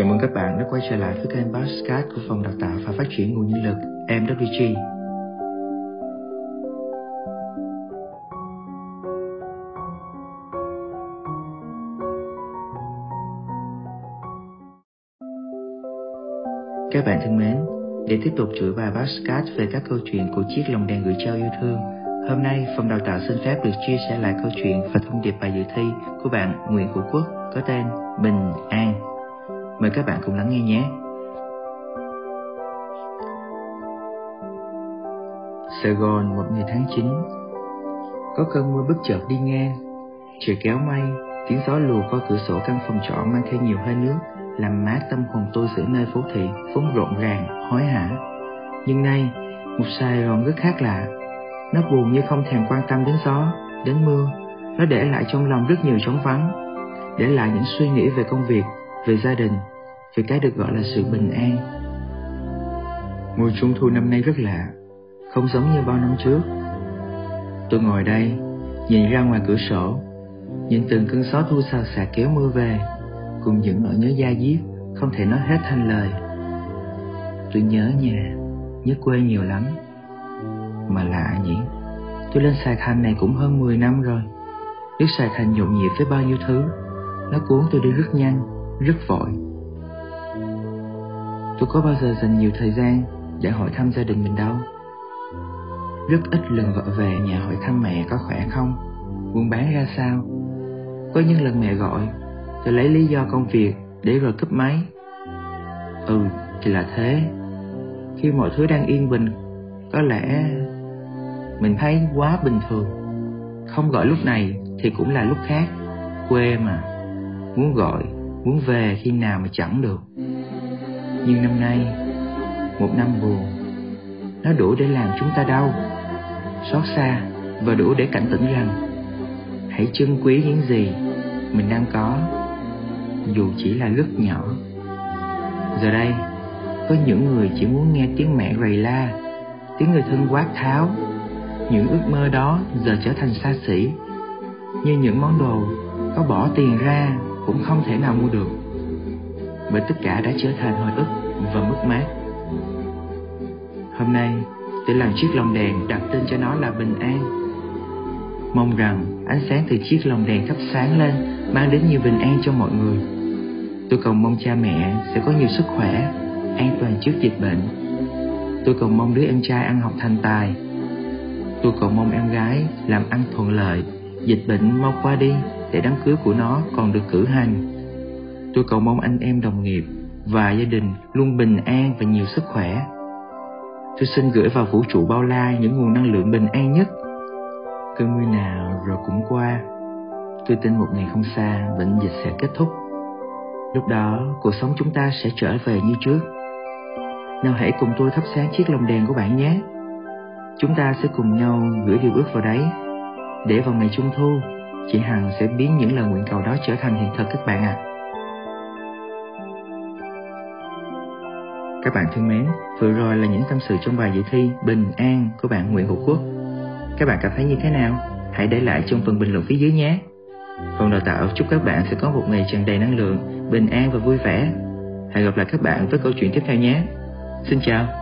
Chào mừng các bạn đã quay trở lại với kênh Podcast của Phòng Đào tạo và Phát triển Nguồn Nhân lực MWG. Các bạn thân mến, để tiếp tục chuỗi bài podcast về các câu chuyện của chiếc lồng đèn gửi trao yêu thương, hôm nay Phòng Đào tạo xin phép được chia sẻ lại câu chuyện và thông điệp bài dự thi của bạn Nguyễn Hữu Quốc có tên Bình An. Mời các bạn cùng lắng nghe nhé. Sài Gòn một ngày tháng 9 Có cơn mưa bất chợt đi ngang. Trời kéo mây Tiếng gió lùa qua cửa sổ căn phòng trọ mang theo nhiều hơi nước Làm mát tâm hồn tôi giữa nơi phố thị Vốn rộn ràng, hối hả. Nhưng nay Một Sài Gòn rất khác lạ. Nó buồn như không thèm quan tâm đến gió Đến mưa. Nó để lại trong lòng rất nhiều trống vắng Để lại những suy nghĩ về công việc về gia đình Về cái được gọi là sự bình an Mùa trung thu năm nay rất lạ không giống như bao năm trước. Tôi ngồi đây, nhìn ra ngoài cửa sổ, nhìn từng cơn gió thu xào xạc kéo mưa về, cùng những nỗi nhớ da diết, không thể nói hết thành lời. Tôi nhớ nhà, nhớ quê nhiều lắm. Mà lạ nhỉ, tôi lên Sài Thành này cũng hơn 10 năm rồi. Nước Sài Thành nhộn nhịp với bao nhiêu thứ, nó cuốn tôi đi rất nhanh, rất vội. Tôi có bao giờ dành nhiều thời gian để hỏi thăm gia đình mình đâu rất ít lần gọi về nhà hỏi thăm mẹ có khỏe không, buôn bán ra sao. Có những lần mẹ gọi, tôi lấy lý do công việc để rồi cúp máy. Ừ, thì là thế. Khi mọi thứ đang yên bình, có lẽ mình thấy quá bình thường. Không gọi lúc này thì cũng là lúc khác. Quê mà, muốn gọi, muốn về khi nào mà chẳng được. Nhưng năm nay, một năm buồn, nó đủ để làm chúng ta đau xót xa và đủ để cảnh tỉnh rằng hãy trân quý những gì mình đang có dù chỉ là rất nhỏ. Giờ đây có những người chỉ muốn nghe tiếng mẹ rầy la tiếng người thân quát tháo. Những ước mơ đó giờ trở thành xa xỉ như những món đồ có bỏ tiền ra cũng không thể nào mua được. Bởi tất cả đã trở thành hồi ức và mất mát. Hôm nay tôi làm chiếc lồng đèn đặt tên cho nó là bình an. Mong rằng ánh sáng từ chiếc lồng đèn thắp sáng lên mang đến nhiều bình an cho mọi người. Tôi cầu mong cha mẹ sẽ có nhiều sức khỏe, an toàn trước dịch bệnh. Tôi cầu mong đứa em trai ăn học thành tài. Tôi cầu mong em gái làm ăn thuận lợi, dịch bệnh mau qua đi để đám cưới của nó còn được cử hành tôi cầu mong anh em đồng nghiệp và gia đình luôn bình an và nhiều sức khỏe Tôi xin gửi vào vũ trụ bao la những nguồn năng lượng bình an nhất. Cơn mưa nào rồi cũng qua. Tôi tin một ngày không xa bệnh dịch sẽ kết thúc. Lúc đó cuộc sống chúng ta sẽ trở về như trước. Nào hãy cùng tôi thắp sáng chiếc lồng đèn của bạn nhé. Chúng ta sẽ cùng nhau gửi điều ước vào đấy. Để vào ngày trung thu, chị Hằng sẽ biến những lời nguyện cầu đó trở thành hiện thực các bạn ạ. À. Các bạn thân mến, vừa rồi là những tâm sự trong bài dự thi Bình An của bạn Nguyễn Hữu Quốc. Các bạn cảm thấy như thế nào? Hãy để lại trong phần bình luận phía dưới nhé. phần đào tạo chúc các bạn sẽ có một ngày tràn đầy năng lượng, bình an và vui vẻ. Hẹn gặp lại các bạn với câu chuyện tiếp theo nhé. Xin chào.